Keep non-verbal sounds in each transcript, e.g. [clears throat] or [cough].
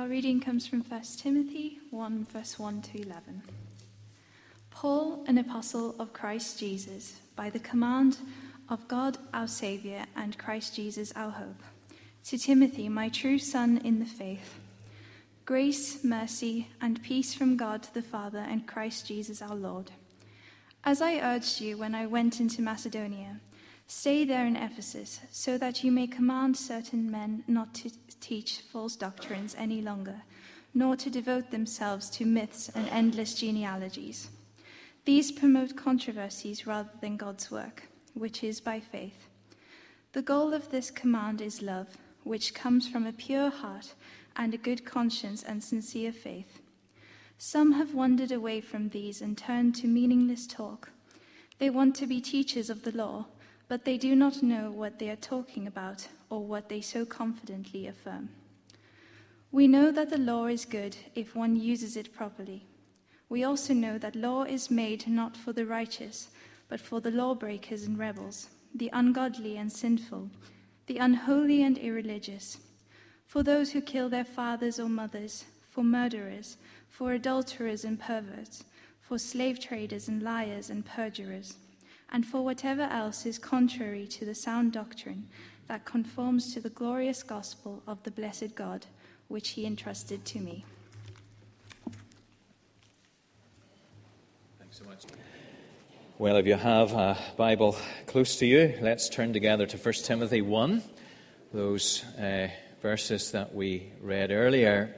Our reading comes from 1 Timothy 1, verse 1 to 11. Paul, an apostle of Christ Jesus, by the command of God our Saviour and Christ Jesus our hope, to Timothy, my true son in the faith, grace, mercy, and peace from God the Father and Christ Jesus our Lord. As I urged you when I went into Macedonia, stay there in Ephesus, so that you may command certain men not to teach false doctrines any longer, nor to devote themselves to myths and endless genealogies. These promote controversies rather than God's work, which is by faith. The goal of this command is love, which comes from a pure heart and a good conscience and sincere faith. Some have wandered away from these and turned to meaningless talk. They want to be teachers of the law, but they do not know what they are talking about or what they so confidently affirm. We know that the law is good if one uses it properly. We also know that law is made not for the righteous, but for the lawbreakers and rebels, the ungodly and sinful, the unholy and irreligious, for those who kill their fathers or mothers, for murderers for adulterers and perverts, for slave traders and liars and perjurers, and for whatever else is contrary to the sound doctrine that conforms to the glorious gospel of the blessed God, which he entrusted to me. Thanks so much. Well, if you have a Bible close to you, let's turn together to 1 Timothy 1, those uh, verses that we read earlier.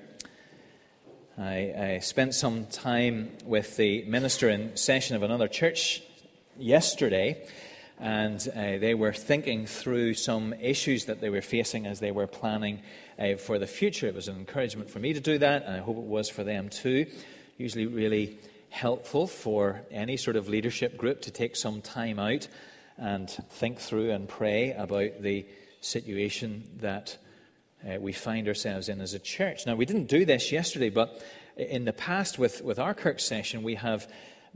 I, I, spent some time with the minister in session of another church yesterday, and uh, they were thinking through some issues that they were facing as they were planning uh, for the future. It was an encouragement for me to do that, and I hope it was for them too. Usually, really helpful for any sort of leadership group to take some time out and think through and pray about the situation that uh, we find ourselves in as a church. Now, we didn't do this yesterday, but in the past with, with our Kirk session, we have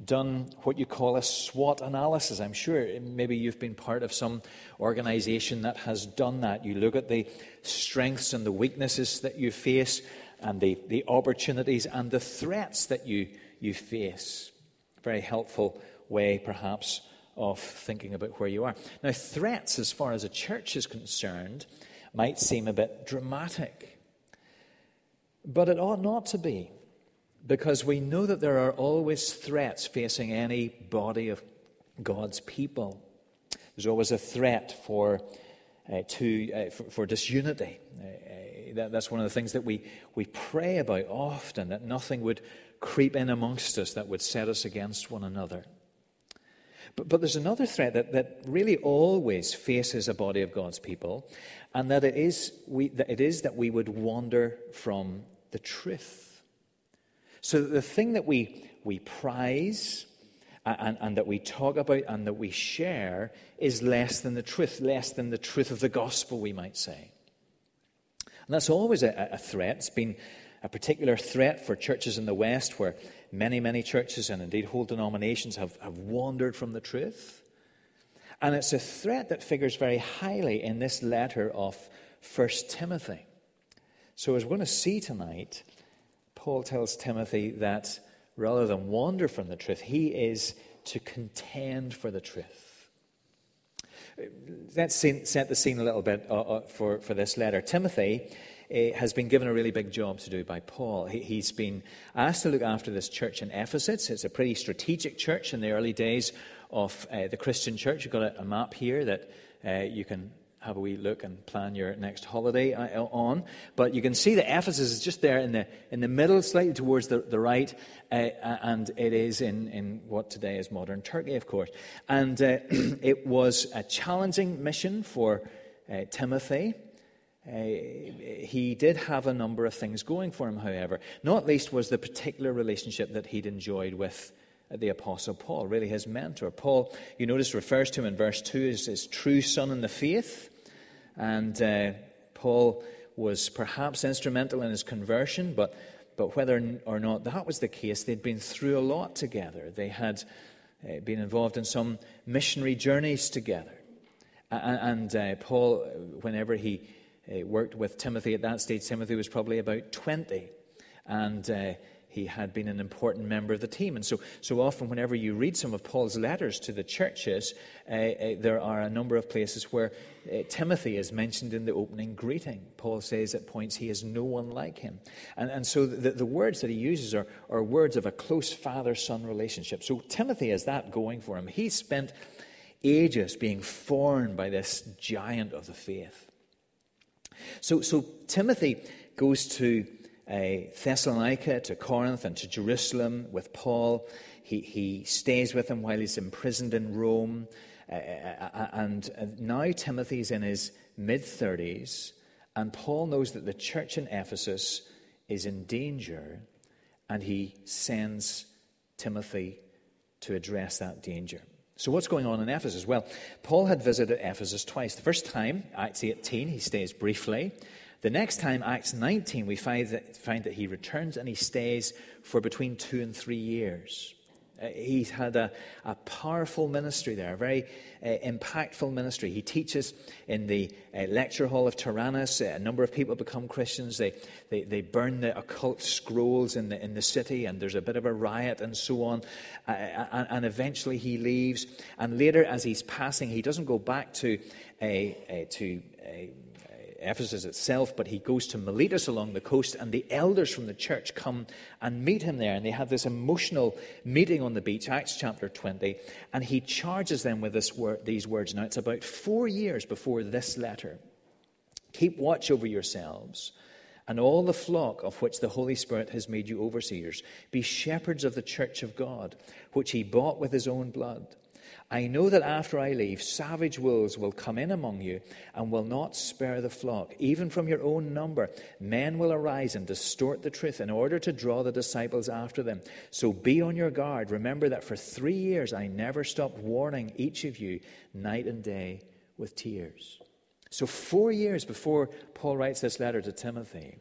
done what you call a SWOT analysis. I'm sure maybe you've been part of some organization that has done that. You look at the strengths and the weaknesses that you face, and the, the opportunities and the threats that you, you face. Very helpful way, perhaps, of thinking about where you are. Now, threats, as far as a church is concerned, might seem a bit dramatic. But it ought not to be, because we know that there are always threats facing any body of God's people. There's always a threat for, uh, to, uh, for, for, disunity. Uh, uh, that, that's one of the things that we, we pray about often, that nothing would creep in amongst us that would set us against one another. But, but there's another threat that, that really always faces a body of God's people, and that it is, we, that it is that we would wander from the truth. So that the thing that we, we prize uh, and, and that we talk about and that we share is less than the truth, less than the truth of the gospel, we might say. And that's always a, a threat. It's been a particular threat for churches in the West where many, many churches and indeed whole denominations have, have wandered from the truth. And it's a threat that figures very highly in this letter of 1 Timothy. So, as we're going to see tonight, Paul tells Timothy that rather than wander from the truth, he is to contend for the truth. Let's set the scene a little bit uh, uh, for, for this letter. Timothy uh, has been given a really big job to do by Paul. He, has been asked to look after this church in Ephesus. It's a pretty strategic church in the early days of uh, the Christian church. You've got a, map here that uh, you can have a wee look and plan your next holiday uh, on. But you can see that Ephesus is just there in the, in the middle, slightly towards the, the right, uh, and it is in, in what today is modern Turkey, of course. And uh, [clears throat] it was a challenging mission for uh, Timothy. Uh, he did have a number of things going for him, however. Not least was the particular relationship that he'd enjoyed with the Apostle Paul, really his mentor. Paul, you notice, refers to him in verse 2 as his true son in the faith. And uh, Paul was perhaps instrumental in his conversion, but, but whether or not that was the case, they'd been through a lot together. They had uh, been involved in some missionary journeys together. And, uh, Paul, whenever he uh, worked with Timothy at that stage. Timothy was probably about 20. And uh, he had been an important member of the team. And so, so often, whenever you read some of Paul's letters to the churches, uh, uh, there are a number of places where uh, Timothy is mentioned in the opening greeting. Paul says at points he has no one like him. And, and so the, the words that he uses are, are words of a close father son relationship. So Timothy has that going for him. He spent ages being formed by this giant of the faith. So, so Timothy goes to uh, Thessalonica to Corinth and to Jerusalem with Paul. He, he stays with him while he's imprisoned in Rome. Uh, uh, uh and now Timothy's in his mid 30s, and Paul knows that the church in Ephesus is in danger, and he sends Timothy to address that danger. So, what's going on in Ephesus? Well, Paul had visited Ephesus twice. The first time, Acts 18, he stays briefly. The next time, Acts 19, we find that, find that he returns and he stays for between two and three years. Uh, he's had a, a, powerful ministry there, a very uh, impactful ministry. He teaches in the uh, lecture hall of Tyrannus. a number of people become Christians. They, they, they, burn the occult scrolls in the, in the city, and there's a bit of a riot and so on. Uh, and, and, eventually he leaves. And later, as he's passing, he doesn't go back to, to Ephesus itself, but he goes to Miletus along the coast, and the elders from the church come and meet him there. And they have this emotional meeting on the beach, Acts chapter 20, and he charges them with this these words. Now, it's about four years before this letter. Keep watch over yourselves and all the flock of which the Holy Spirit has made you overseers. Be shepherds of the church of God, which he bought with his own blood. I know that after I leave, savage wolves will come in among you and will not spare the flock. Even from your own number, men will arise and distort the truth in order to draw the disciples after them. So be on your guard. Remember that for three years I never stopped warning each of you night and day with tears. So, four years before Paul writes this letter to Timothy,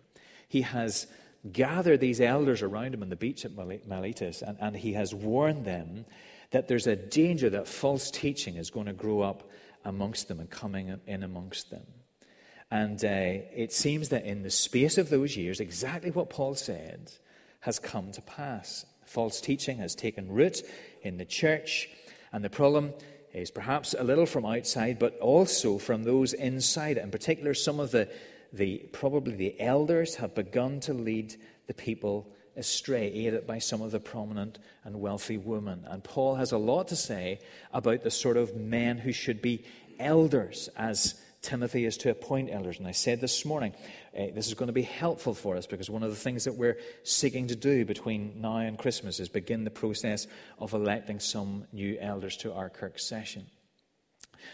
he has gathered these elders around him on the beach at Miletus and, and he has warned them that there's a danger that false teaching is going to grow up amongst them and coming in amongst them. And uh, it seems that in the space of those years, exactly what Paul said has come to pass. False teaching has taken root in the church, and the problem is perhaps a little from outside, but also from those inside. In particular, some of the, the probably the elders have begun to lead the people astray, aided by some of the prominent and wealthy women. And Paul has a lot to say about the sort of men who should be elders, as Timothy is to appoint elders. And I said this morning, uh, this is going to be helpful for us because one of the things that we're seeking to do between now and Christmas is begin the process of electing some new elders to our Kirk session.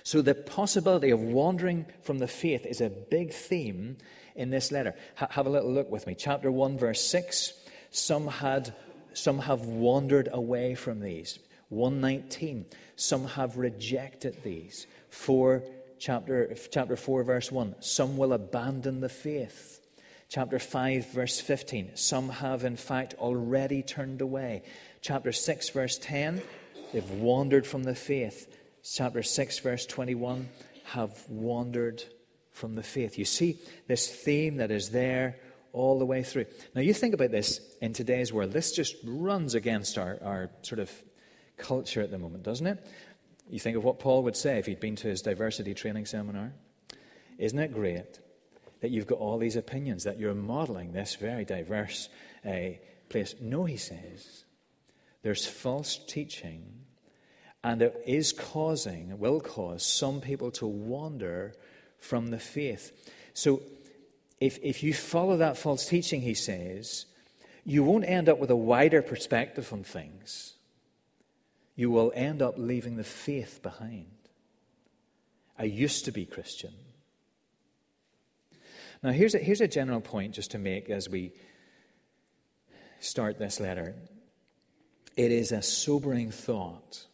So, the possibility of wandering from the faith is a big theme in this letter. Ha- have a little look with me. Chapter 1, verse 6 some had some have wandered away from these. 119. Some have rejected these. 4 chapter chapter 4 verse 1. Some will abandon the faith. Chapter 5 verse 15. Some have in fact already turned away. Chapter 6 verse 10. They've wandered from the faith. Chapter 6 verse 21 have wandered from the faith. You see this theme that is there all the way through. Now, you think about this in today's world. This just runs against our, our sort of culture at the moment, doesn't it? You think of what Paul would say if he'd been to his diversity training seminar. Isn't it great that you've got all these opinions, that you're modeling this very diverse uh, place? No, he says. There's false teaching, and it is causing, will cause some people to wander from the faith. So, if, if you follow that false teaching, he says, you won't end up with a wider perspective on things. You will end up leaving the faith behind. I used to be Christian. Now, here's a, here's a general point just to make as we start this letter. It is a sobering thought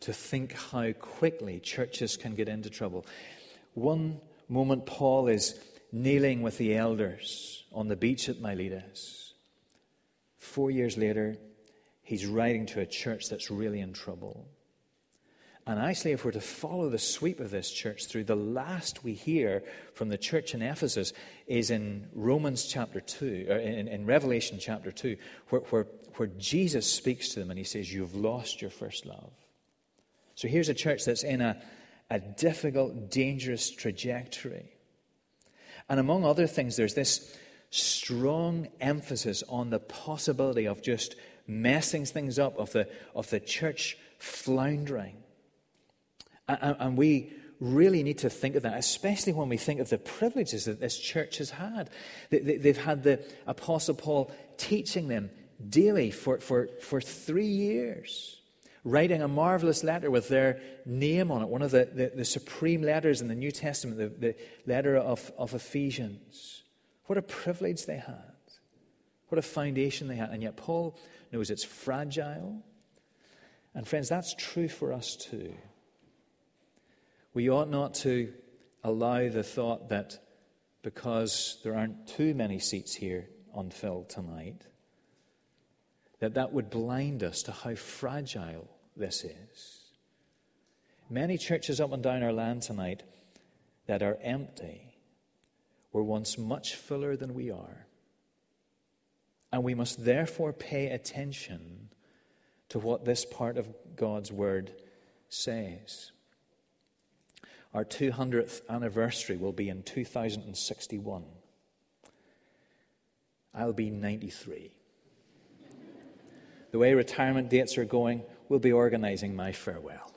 to think how quickly churches can get into trouble. One moment, Paul is kneeling with the elders on the beach at Miletus. Four years later, he's writing to a church that's really in trouble. And actually, if we're to follow the sweep of this church through, the last we hear from the church in Ephesus is in Romans chapter 2, uh, or in, in Revelation chapter 2, where, where, where Jesus speaks to them and he says, You've lost your first love. So here's a church that's in a, a difficult, dangerous trajectory. And among other things, there's this strong emphasis on the possibility of just messing things up, of the, of the church floundering. And, and we really need to think of that, especially when we think of the privileges that this church has had. They've had the Apostle Paul teaching them daily for, for, for three years, writing a marvelous letter with their name on it, one of the, the, the supreme letters in the New Testament, the, the letter of, of Ephesians. What a privilege they had. What a foundation they had. And yet, Paul knows it's fragile. And, friends, that's true for us too. We ought not to allow the thought that because there aren't too many seats here unfilled tonight, that that would blind us to how fragile this is. Many churches up and down our land tonight that are empty were once much fuller than we are. And we must therefore pay attention to what this part of God's Word says. Our 200th anniversary will be in 2061. I'll be 93. The way retirement dates are going, we'll be organizing my farewell.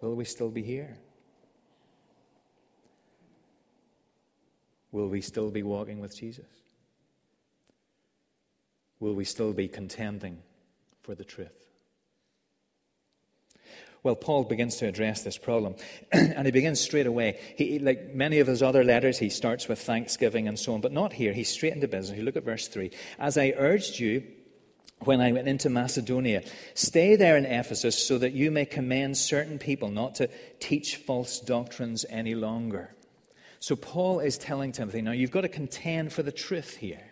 will we still be here? Will we still be walking with Jesus? Will we still be contending for the truth? Well, Paul begins to address this problem, [clears throat] and he begins straight away. He, like many of his other letters, he starts with thanksgiving and so on, but not here. He's straight into business. You look at verse 3. As I urged you when I went into Macedonia, stay there in Ephesus so that you may commend certain people not to teach false doctrines any longer. So, Paul is telling Timothy, now you've got to contend for the truth here.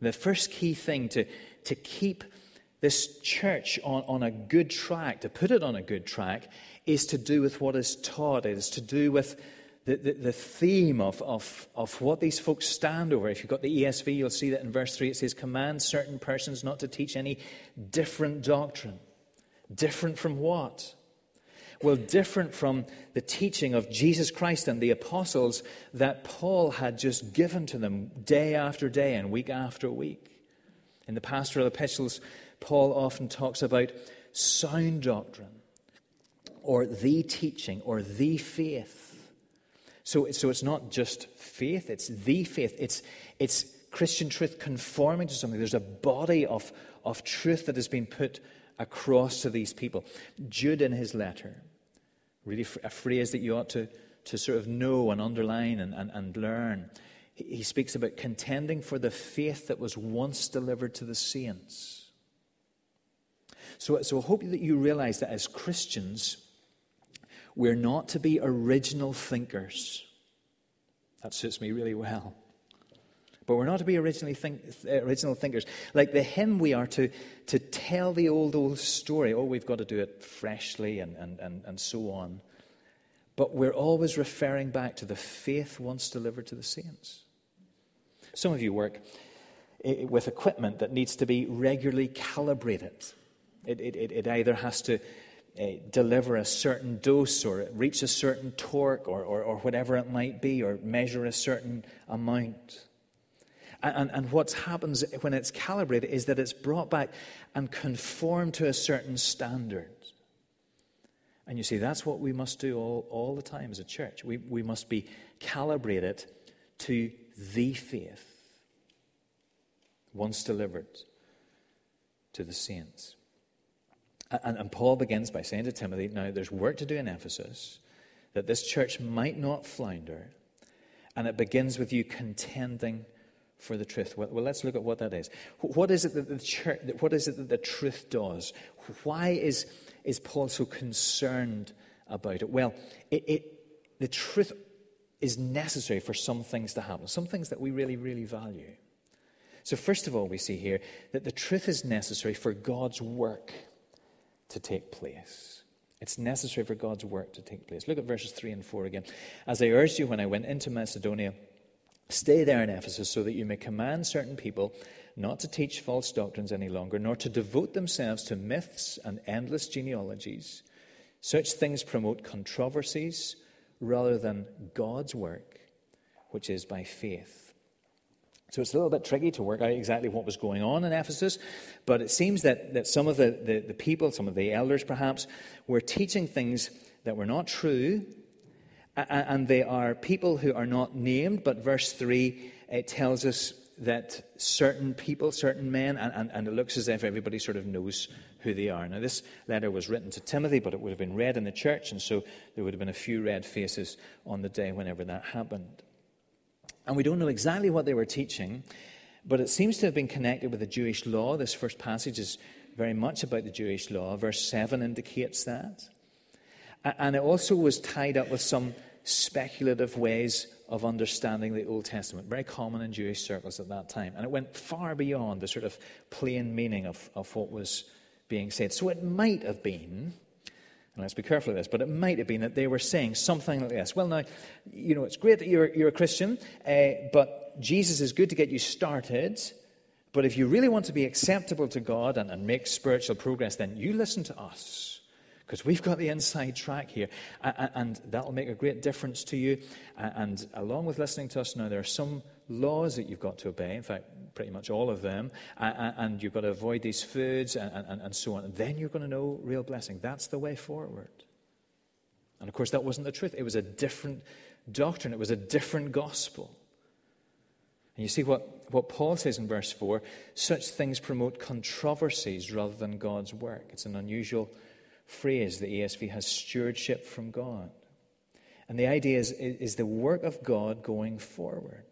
The first key thing to, to keep this church on, on a good track, to put it on a good track, is to do with what is taught. It is to do with the, the, the, theme of, of, of what these folks stand over. If you've got the ESV, you'll see that in verse 3 it says, Command certain persons not to teach any different doctrine. Different from what? Well, different from the teaching of Jesus Christ and the apostles that Paul had just given to them day after day and week after week. In the pastoral epistles, Paul often talks about sound doctrine or the teaching or the faith. So, so it's not just faith, it's the faith. It's, it's Christian truth conforming to something. There's a body of, of truth that has been put across to these people. Jude, in his letter, really a phrase that you ought to, to sort of know and underline and, and, and learn. He, he speaks about contending for the faith that was once delivered to the saints. So, so I hope that you realize that as Christians, we're not to be original thinkers. That suits me really well. But we're not to be originally think, original thinkers. Like the hymn, we are to, to tell the old, old story. Oh, we've got to do it freshly and, and, and, and so on. But we're always referring back to the faith once delivered to the saints. Some of you work eh, with equipment that needs to be regularly calibrated. It, it, it either has to uh, deliver a certain dose or reach a certain torque or, or, or, whatever it might be or measure a certain amount. And, and, what happens when it's calibrated is that it's brought back and conformed to a certain standard. And you see, that's what we must do all, all the time as a church. We, we must be calibrated to the faith once delivered to the saints. And, and Paul begins by saying to Timothy, Now there's work to do in Ephesus, that this church might not flounder. And it begins with you contending for the truth. Well, well, let's look at what that is. What is it that the church, what is it that the truth does? Why is, is Paul so concerned about it? Well, it, it, the truth is necessary for some things to happen, some things that we really, really value. So, first of all, we see here that the truth is necessary for God's work to take place. It's necessary for God's work to take place. Look at verses 3 and 4 again. As I urged you when I went into Macedonia, stay there in Ephesus so that you may command certain people not to teach false doctrines any longer, nor to devote themselves to myths and endless genealogies. Such things promote controversies rather than God's work, which is by faith. So it's a little bit tricky to work out exactly what was going on in Ephesus, but it seems that, that some of the, the, the people, some of the elders perhaps, were teaching things that were not true, and they are people who are not named, but verse 3 it tells us that certain people, certain men, and, and, and, it looks as if everybody sort of knows who they are. Now, this letter was written to Timothy, but it would have been read in the church, and so there would have been a few red faces on the day whenever that happened. And we don't know exactly what they were teaching, but it seems to have been connected with the Jewish law. This first passage is very much about the Jewish law. Verse 7 indicates that. And it also was tied up with some speculative ways of understanding the Old Testament, very common in Jewish circles at that time. And it went far beyond the sort of plain meaning of, of what was being said. So it might have been and let's be careful of this, but it might have been that they were saying something like this. Well, now, you know, it's great that you're, you're a Christian, uh, but Jesus is good to get you started. But if you really want to be acceptable to God and, and make spiritual progress, then you listen to us because we've got the inside track here, and that'll make a great difference to you. And along with listening to us now, there are some laws that you've got to obey. In fact, pretty much all of them. And you've got to avoid these foods and, and, and so on. then you're going to know real blessing. That's the way forward. And of course, that wasn't the truth. It was a different doctrine, it was a different gospel. And you see what, what Paul says in verse 4 such things promote controversies rather than God's work. It's an unusual phrase, the ESV has stewardship from God. And the idea is, is the work of God going forward.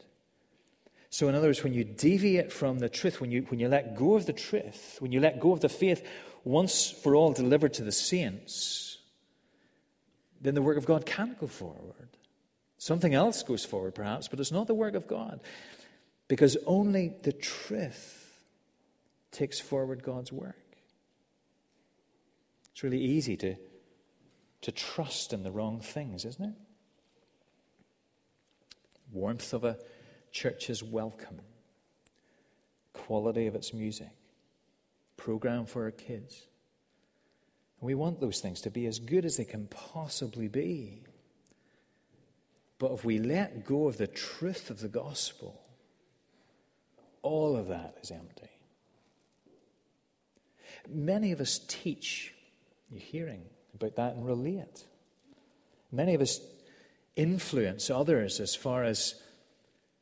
So, in other words, when you deviate from the truth, when you, when you let go of the truth, when you let go of the faith once for all delivered to the saints, then the work of God can't go forward. Something else goes forward, perhaps, but it's not the work of God. Because only the truth takes forward God's work. It's really easy to, to trust in the wrong things, isn't it? Warmth of a church's welcome, quality of its music, program for our kids. we want those things to be as good as they can possibly be. But if we let go of the truth of the gospel, all of that is empty. Many of us teach you're hearing about that and relate. Many of us influence others as far as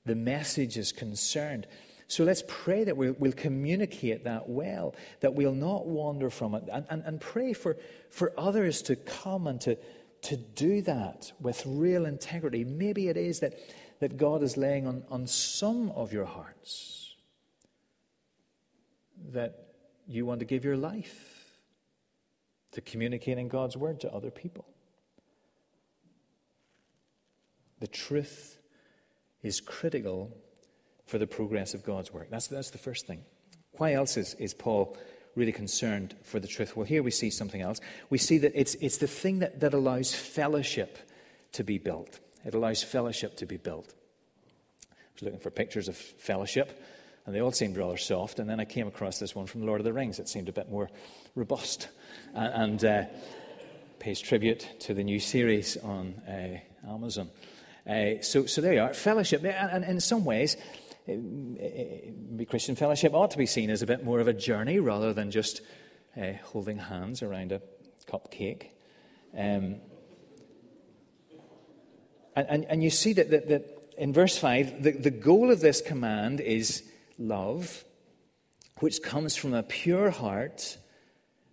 the message is concerned. So let's pray that we'll, we'll, communicate that well, that we'll not wander from it, and, and, and pray for, for others to come and to, to do that with real integrity. Maybe it is that, that God is laying on, on some of your hearts that you want to give your life to communicating God's word to other people. The truth is critical for the progress of God's work. That's, that's the first thing. Why else is, is Paul really concerned for the truth? Well, here we see something else. We see that it's, it's the thing that, that allows fellowship to be built. It allows fellowship to be built. I was looking for pictures of fellowship, and they all seemed rather soft. And then I came across this one from Lord of the Rings. It seemed a bit more robust and, and uh, pays tribute to the new series on uh, Amazon. Uh, so, so there you are. Fellowship, and, and in some ways, uh, uh, Christian fellowship ought to be seen as a bit more of a journey rather than just uh, holding hands around a cupcake. Um, and, and, and, you see that, that, that in verse 5, the, the goal of this command is love, which comes from a pure heart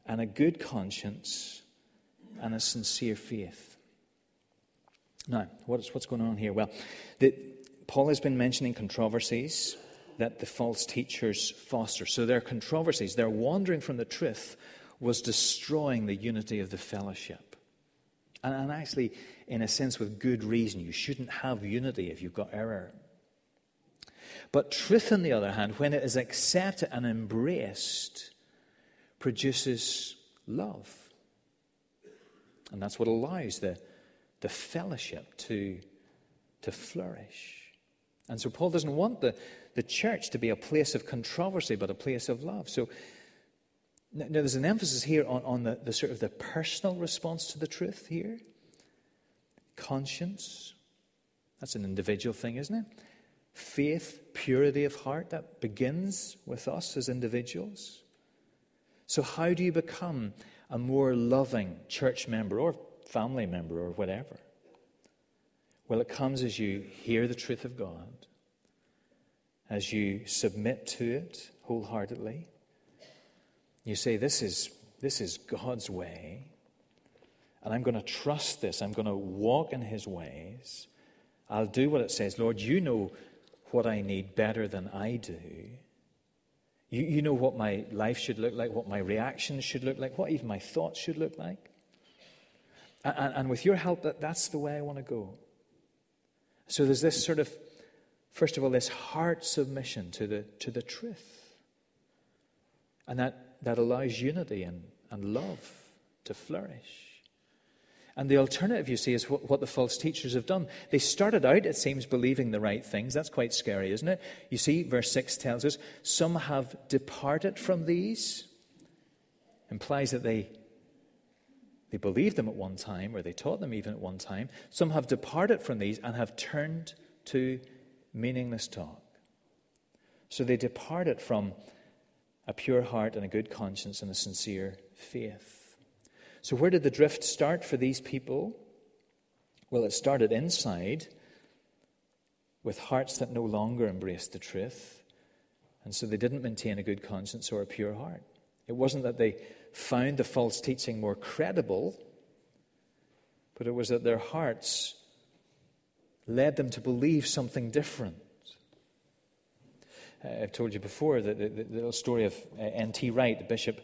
and a good conscience and a sincere faith. Now, what's, what's going on here? Well, the, Paul has been mentioning controversies that the false teachers foster. So their controversies, their wandering from the truth, was destroying the unity of the fellowship. And, and actually, in a sense, with good reason, you shouldn't have unity if you've got error. But truth, on the other hand, when it is accepted and embraced, produces love. And that's what allows the, the fellowship to, to flourish. And so Paul doesn't want the, the church to be a place of controversy, but a place of love. So now there's an emphasis here on, on the, the sort of the personal response to the truth here. Conscience, that's an individual thing, isn't it? Faith, purity of heart, that begins with us as individuals. So, how do you become a more loving church member or family member or whatever? Well, it comes as you hear the truth of God, as you submit to it wholeheartedly. You say, This is, this is God's way, and I'm going to trust this. I'm going to walk in His ways. I'll do what it says. Lord, you know what I need better than I do. You, you know what my life should look like, what my reactions should look like, what even my thoughts should look like. And, and with your help, that, that's the way I want to go. So there's this sort of, first of all, this heart submission to the, to the truth. And that, that allows unity and, and love to flourish. And the alternative, you see, is what, what, the false teachers have done. They started out, it seems, believing the right things. That's quite scary, isn't it? You see, verse 6 tells us some have departed from these. Implies that they, they believed them at one time, or they taught them even at one time. Some have departed from these and have turned to meaningless talk. So they departed from a pure heart and a good conscience and a sincere faith. So, where did the drift start for these people? Well, it started inside with hearts that no longer embraced the truth. And so they didn't maintain a good conscience or a pure heart. It wasn't that they found the false teaching more credible, but it was that their hearts led them to believe something different. Uh, I've told you before the, the, the little story of uh, N.T. Wright, the bishop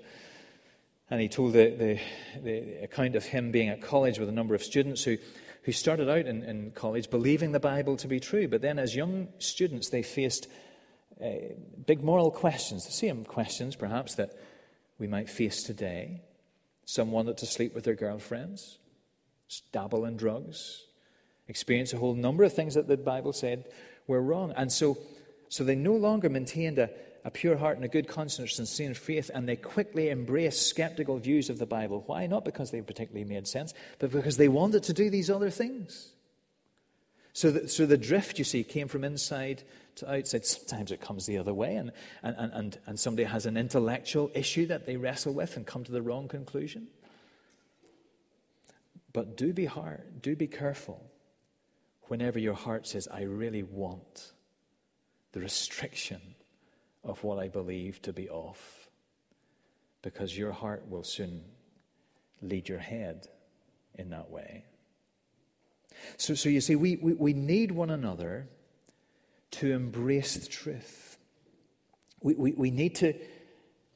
and he told the, the, the, account of him being at college with a number of students who, who started out in, in college believing the Bible to be true. But then, as young students, they faced uh, big moral questions, the same questions perhaps that we might face today. Some wanted to sleep with their girlfriends, dabble in drugs, experience a whole number of things that the Bible said were wrong. And so, so they no longer maintained a, a pure heart and a good conscience and sincere faith, and they quickly embrace skeptical views of the Bible. Why? Not because they particularly made sense, but because they wanted to do these other things. So the, so the drift, you see, came from inside outside. Sometimes it comes the other way, and, and, and, and somebody has an intellectual issue that they wrestle with and come to the wrong conclusion. But do be hard, do be careful whenever your heart says, I really want the restriction of what I believe to be off, because your heart will soon lead your head in that way. So, so you see, we, we, we need one another to embrace the truth. We, we, we need to,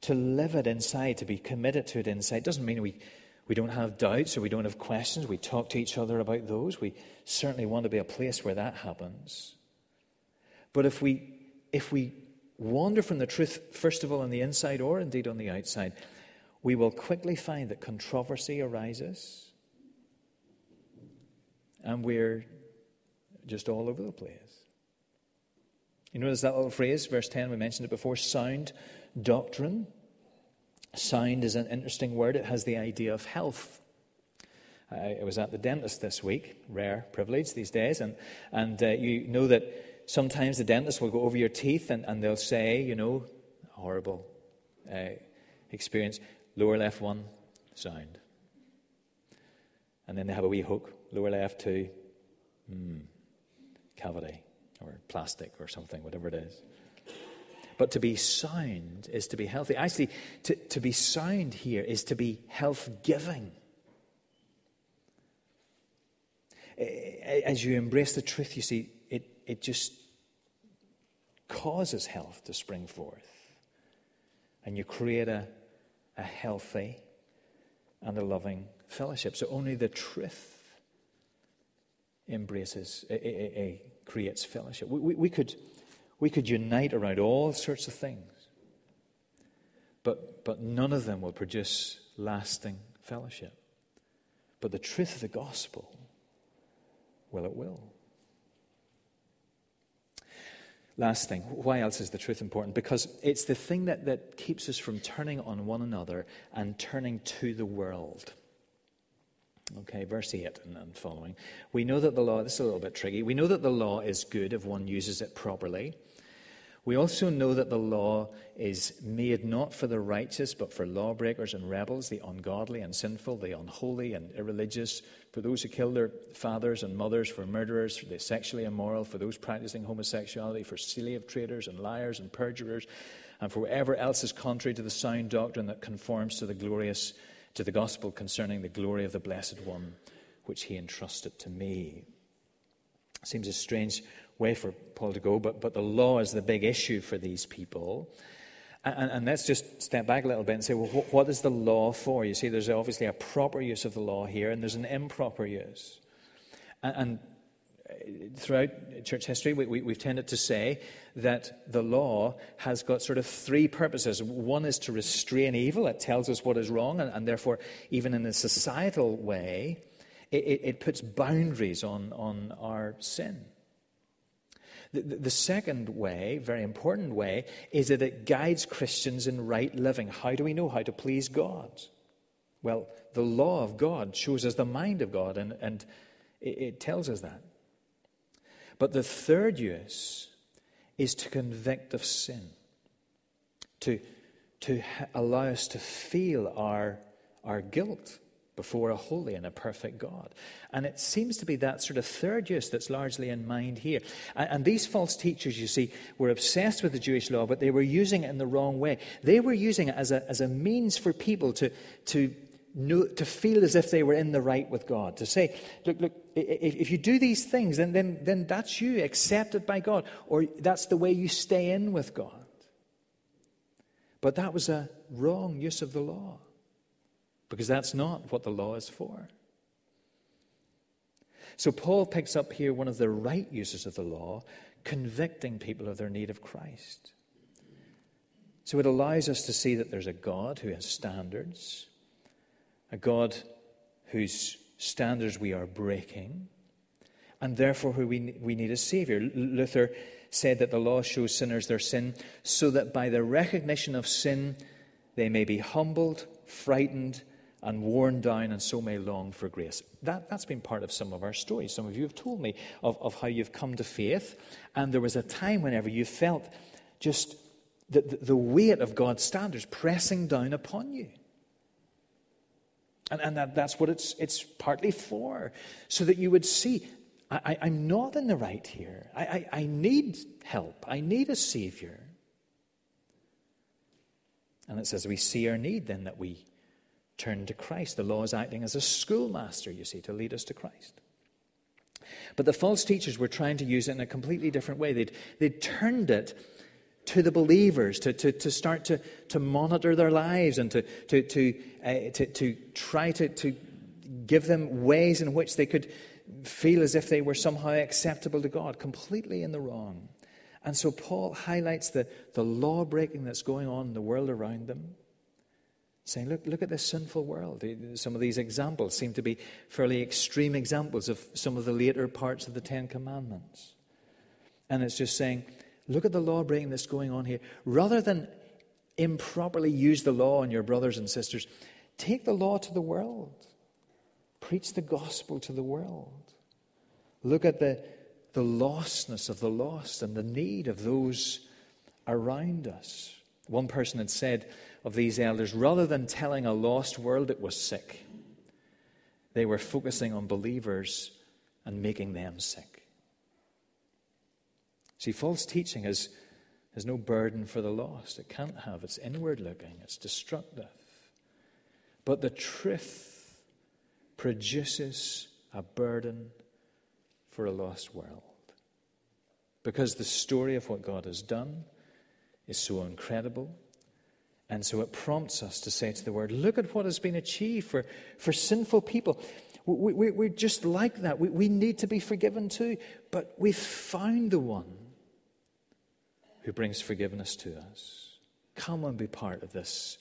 to live it inside, to be committed to it inside. It doesn't mean we, we don't have doubts or we don't have questions. We talk to each other about those. We certainly want to be a place where that happens. But if we, if we wander from the truth, first of all, on the inside or indeed on the outside, we will quickly find that controversy arises and we're just all over the place. You notice that little phrase, verse 10, we mentioned it before sound doctrine. Sound is an interesting word, it has the idea of health. I was at the dentist this week, rare privilege these days, and, and uh, you know that sometimes the dentist will go over your teeth and, and they'll say, you know, horrible uh, experience, lower left one, sound. And then they have a wee hook, lower left two, hmm, cavity or plastic or something, whatever it is. But to be sound is to be healthy. Actually, to, to be sound here is to be health giving. As you embrace the truth, you see, it, it just causes health to spring forth. And you create a, a healthy and a loving fellowship. So only the truth embraces, it creates fellowship. We, we, we, could, We could unite around all sorts of things. But, but none of them will produce lasting fellowship. But the truth of the gospel, well, it will. Last thing, why else is the truth important? Because it's the thing that, that keeps us from turning on one another and turning to the world. Okay, verse 8 and, and following. We know that the law, this is a little bit tricky. We know that the law is good if one uses it properly. We also know that the law is made not for the righteous, but for lawbreakers and rebels, the ungodly and sinful, the unholy and irreligious, for those who kill their fathers and mothers, for murderers, for the sexually immoral, for those practicing homosexuality, for slave traders and liars and perjurers, and for whatever else is contrary to the sound doctrine that conforms to the glorious, to the gospel concerning the glory of the blessed one, which he entrusted to me. Seems a strange way for Paul to go, but, but the law is the big issue for these people. And, and let's just step back a little bit and say, well, what, is the law for? You see, there's obviously a proper use of the law here, and there's an improper use. And, and throughout church history, we, have we, tended to say that the law has got sort of three purposes. One is to restrain evil, it tells us what is wrong, and, and therefore, even in a societal way, it, it, it puts boundaries on, on our sin. The, second way, very important way, is that it guides Christians in right living. How do we know how to please God? Well, the law of God shows us the mind of God, and, and it tells us that. But the third use is to convict of sin, to, to allow us to feel our, our guilt before a holy and a perfect God. And it seems to be that sort of third use that's largely in mind here. And, and, these false teachers, you see, were obsessed with the Jewish law, but they were using it in the wrong way. They were using it as a, as a means for people to, to, know, to feel as if they were in the right with God. To say, look, look, if, you do these things, then, then, then that's you, accepted by God, or that's the way you stay in with God. But that was a wrong use of the law because that's not what the law is for. So Paul picks up here one of the right uses of the law, convicting people of their need of Christ. So it allows us to see that there's a God who has standards, a God whose standards we are breaking, and therefore we, we need a Savior. Luther said that the law shows sinners their sin so that by the recognition of sin they may be humbled, frightened, and worn down and so may long for grace. That, that's been part of some of our stories. Some of you have told me of, of how you've come to faith, and there was a time whenever you felt just the, the weight of God's standards pressing down upon you. And, and that, that's what it's, it's partly for, so that you would see I, am not in the right here. I, I, I need help, I need a Savior. And it says we see our need, then that we turn to Christ. The law is acting as a schoolmaster, you see, to lead us to Christ. But the false teachers were trying to use it in a completely different way. They'd, they'd turned it to the believers to, to, to start to, to monitor their lives and to, to, to, uh, to, to try to, to give them ways in which they could feel as if they were somehow acceptable to God, completely in the wrong. And so Paul highlights the, the law breaking that's going on in the world around them saying, look, look at this sinful world. Some of these examples seem to be fairly extreme examples of some of the later parts of the Ten Commandments. And it's just saying, look at the law breaking that's going on here. Rather than improperly use the law on your brothers and sisters, take the law to the world. Preach the gospel to the world. Look at the, the lostness of the lost and the need of those around us. One person had said, of these elders, rather than telling a lost world it was sick, they were focusing on believers and making them sick. See, false teaching has, has no burden for the lost. It can't have. It's inward looking, it's destructive. But the truth produces a burden for a lost world. Because the story of what God has done is so incredible and so it prompts us to say to the Word, look at what has been achieved for, for sinful people. We, we, we're just like that. We, we need to be forgiven too. But we've found the one who brings forgiveness to us. Come and be part of this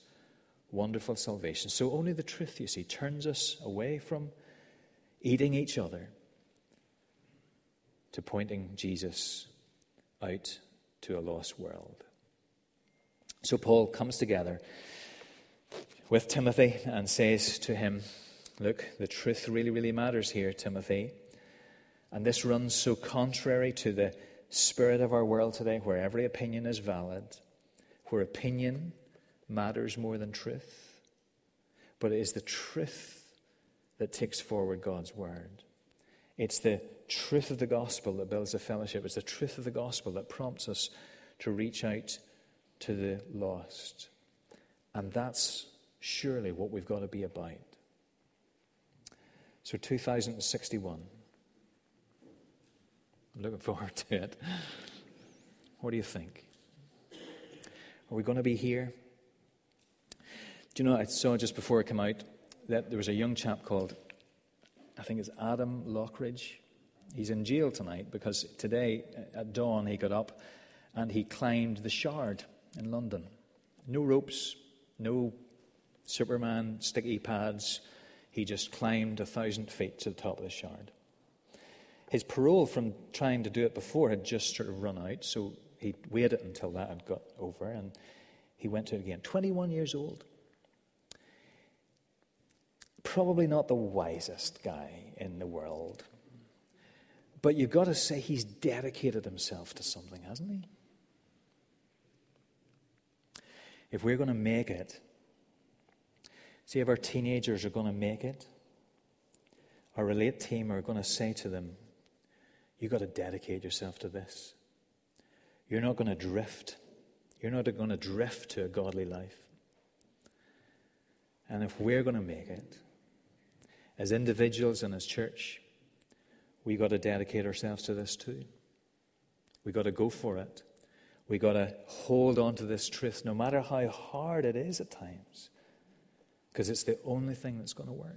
wonderful salvation. So, only the truth, you see, turns us away from eating each other to pointing Jesus out to a lost world. So, Paul comes together with Timothy and says to him, Look, the truth really, really matters here, Timothy. And this runs so contrary to the spirit of our world today, where every opinion is valid, where opinion matters more than truth. But it is the truth that takes forward God's word. It's the truth of the gospel that builds a fellowship. It's the truth of the gospel that prompts us to reach out to the lost. And that's surely what we've got to be about. So, 2061. I'm looking forward to it. What do you think? Are we going to be here? Do you know, I saw just before I came out that there was a young chap called, I think it's Adam Lockridge. He's in jail tonight because today uh, at dawn he got up and he climbed the Shard in London. No ropes, no Superman sticky pads. He just climbed a thousand feet to the top of the Shard. His parole from trying to do it before had just sort of run out, so he waited until that had got over and he went to it again. 21 years old. Probably not the wisest guy in the world. But you've got to say he's dedicated himself to something, hasn't he? If we're going to make it, see if our teenagers are going to make it, our relate team are going to say to them, You've got to dedicate yourself to this. You're not going to drift. You're not going to drift to a godly life. And if we're going to make it, as individuals and as church, we've got to dedicate ourselves to this too. We've got to go for it. We've got to hold on to this truth, no matter how hard it is at times, because it's the only thing that's going to work.